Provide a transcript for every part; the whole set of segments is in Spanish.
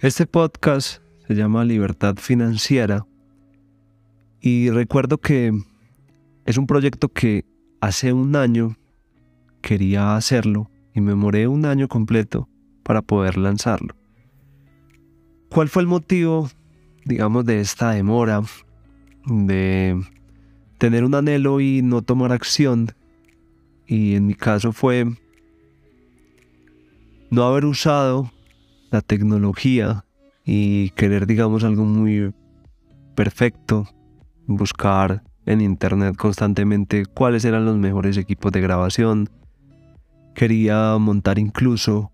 Este podcast se llama Libertad Financiera y recuerdo que es un proyecto que hace un año quería hacerlo y me moré un año completo para poder lanzarlo. ¿Cuál fue el motivo, digamos, de esta demora, de tener un anhelo y no tomar acción? Y en mi caso fue no haber usado la tecnología y querer, digamos, algo muy perfecto, buscar en internet constantemente cuáles eran los mejores equipos de grabación. Quería montar incluso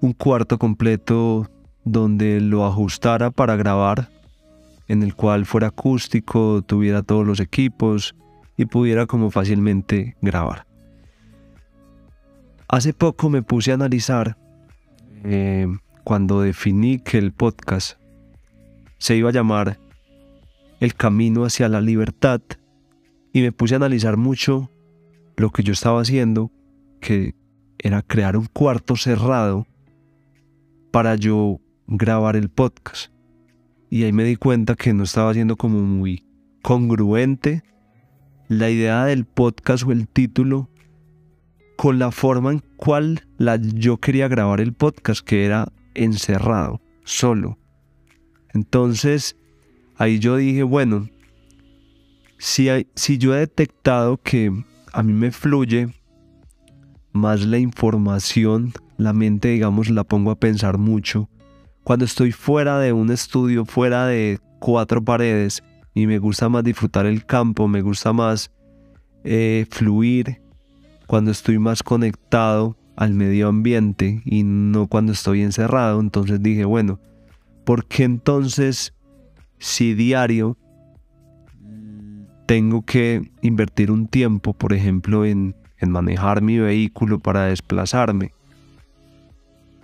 un cuarto completo donde lo ajustara para grabar, en el cual fuera acústico, tuviera todos los equipos y pudiera como fácilmente grabar. Hace poco me puse a analizar eh, cuando definí que el podcast se iba a llamar El Camino hacia la Libertad y me puse a analizar mucho lo que yo estaba haciendo, que era crear un cuarto cerrado para yo grabar el podcast. Y ahí me di cuenta que no estaba siendo como muy congruente la idea del podcast o el título con la forma en cual yo quería grabar el podcast, que era encerrado, solo. Entonces, ahí yo dije, bueno, si, si yo he detectado que a mí me fluye más la información, la mente, digamos, la pongo a pensar mucho. Cuando estoy fuera de un estudio, fuera de cuatro paredes, y me gusta más disfrutar el campo, me gusta más eh, fluir, cuando estoy más conectado al medio ambiente y no cuando estoy encerrado. Entonces dije, bueno, ¿por qué entonces si diario tengo que invertir un tiempo, por ejemplo, en, en manejar mi vehículo para desplazarme?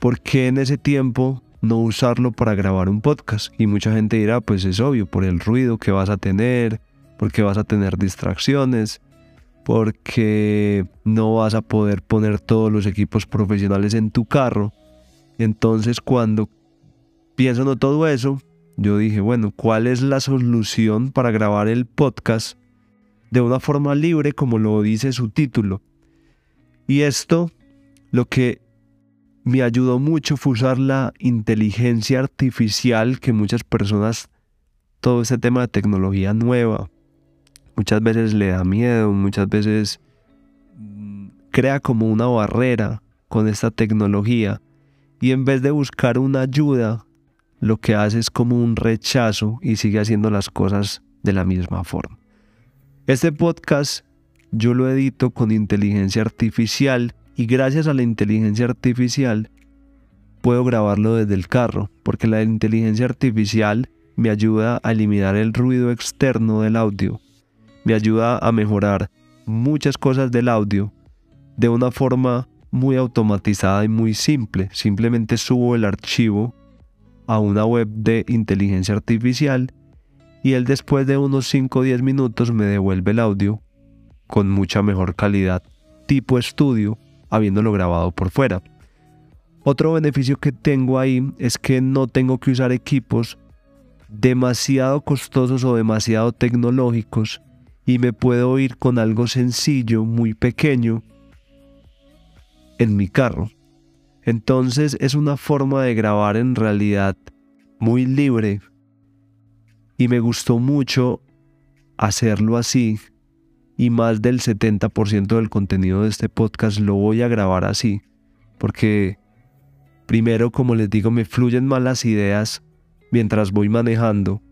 ¿Por qué en ese tiempo no usarlo para grabar un podcast? Y mucha gente dirá, pues es obvio, por el ruido que vas a tener, porque vas a tener distracciones porque no vas a poder poner todos los equipos profesionales en tu carro. Entonces cuando pienso en todo eso, yo dije, bueno, ¿cuál es la solución para grabar el podcast de una forma libre como lo dice su título? Y esto lo que me ayudó mucho fue usar la inteligencia artificial que muchas personas, todo este tema de tecnología nueva, muchas veces le da miedo, muchas veces mm, crea como una barrera con esta tecnología y en vez de buscar una ayuda, lo que hace es como un rechazo y sigue haciendo las cosas de la misma forma. Este podcast yo lo edito con inteligencia artificial y gracias a la inteligencia artificial puedo grabarlo desde el carro, porque la inteligencia artificial me ayuda a eliminar el ruido externo del audio me ayuda a mejorar muchas cosas del audio de una forma muy automatizada y muy simple. Simplemente subo el archivo a una web de inteligencia artificial y él después de unos 5 o 10 minutos me devuelve el audio con mucha mejor calidad, tipo estudio, habiéndolo grabado por fuera. Otro beneficio que tengo ahí es que no tengo que usar equipos demasiado costosos o demasiado tecnológicos y me puedo ir con algo sencillo, muy pequeño, en mi carro. Entonces es una forma de grabar en realidad muy libre y me gustó mucho hacerlo así y más del 70% del contenido de este podcast lo voy a grabar así porque primero como les digo me fluyen más las ideas mientras voy manejando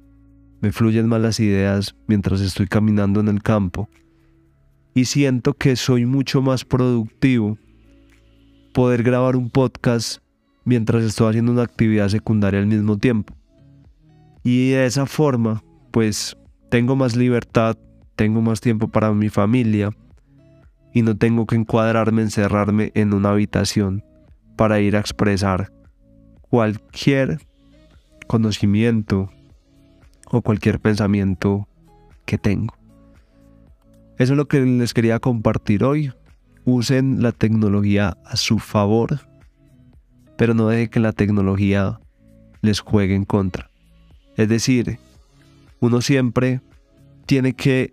me fluyen más las ideas mientras estoy caminando en el campo y siento que soy mucho más productivo poder grabar un podcast mientras estoy haciendo una actividad secundaria al mismo tiempo. Y de esa forma, pues tengo más libertad, tengo más tiempo para mi familia y no tengo que encuadrarme, encerrarme en una habitación para ir a expresar cualquier conocimiento, o cualquier pensamiento que tengo. Eso es lo que les quería compartir hoy. Usen la tecnología a su favor, pero no dejen que la tecnología les juegue en contra. Es decir, uno siempre tiene que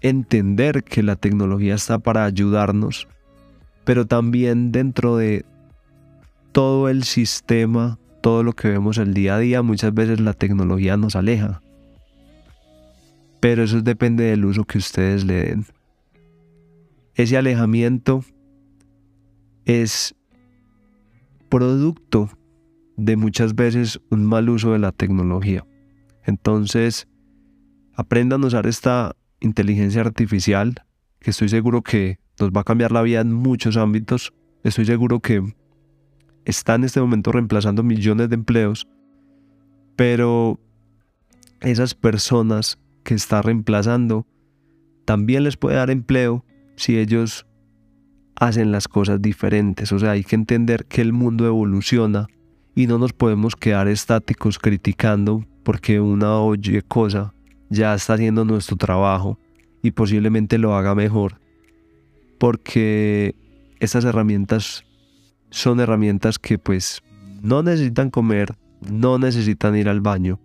entender que la tecnología está para ayudarnos, pero también dentro de todo el sistema, todo lo que vemos el día a día, muchas veces la tecnología nos aleja. Pero eso depende del uso que ustedes le den. Ese alejamiento es producto de muchas veces un mal uso de la tecnología. Entonces, aprendan a usar esta inteligencia artificial, que estoy seguro que nos va a cambiar la vida en muchos ámbitos. Estoy seguro que está en este momento reemplazando millones de empleos, pero esas personas que está reemplazando también les puede dar empleo si ellos hacen las cosas diferentes. O sea, hay que entender que el mundo evoluciona y no nos podemos quedar estáticos criticando porque una cosa ya está haciendo nuestro trabajo y posiblemente lo haga mejor. Porque estas herramientas son herramientas que pues no necesitan comer, no necesitan ir al baño,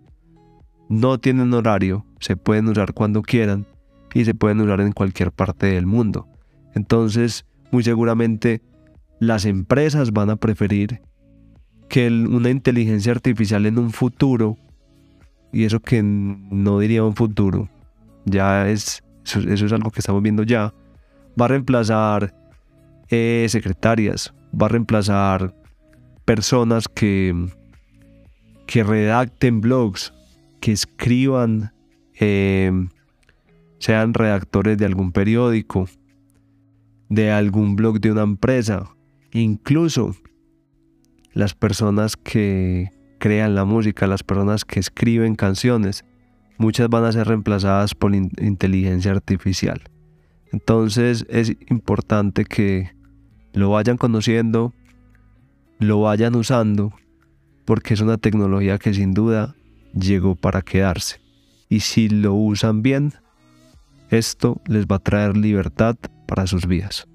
no tienen horario, se pueden usar cuando quieran y se pueden usar en cualquier parte del mundo. Entonces, muy seguramente las empresas van a preferir que una inteligencia artificial en un futuro, y eso que no diría un futuro, ya es, eso, es algo que estamos viendo ya, va a reemplazar secretarias, va a reemplazar personas que, que redacten blogs, que escriban, eh, sean redactores de algún periódico, de algún blog de una empresa, incluso las personas que crean la música, las personas que escriben canciones, muchas van a ser reemplazadas por inteligencia artificial. Entonces es importante que lo vayan conociendo, lo vayan usando, porque es una tecnología que sin duda llegó para quedarse. Y si lo usan bien, esto les va a traer libertad para sus vidas.